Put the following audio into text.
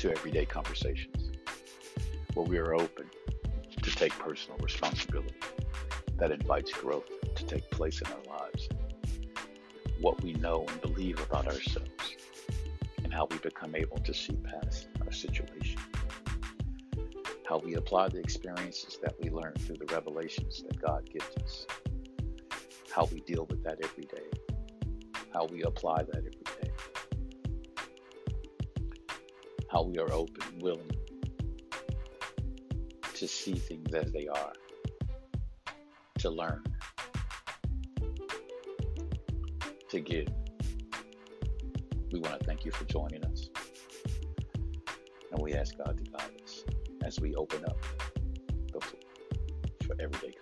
to everyday conversations where we are open to take personal responsibility that invites growth to take place in our lives. What we know and believe about ourselves and how we become able to see past our situation. How we apply the experiences that we learn through the revelations that God gives us. How we deal with that every day. How we apply that every How we are open, willing to see things as they are, to learn, to give. We want to thank you for joining us. And we ask God to guide us as we open up for everyday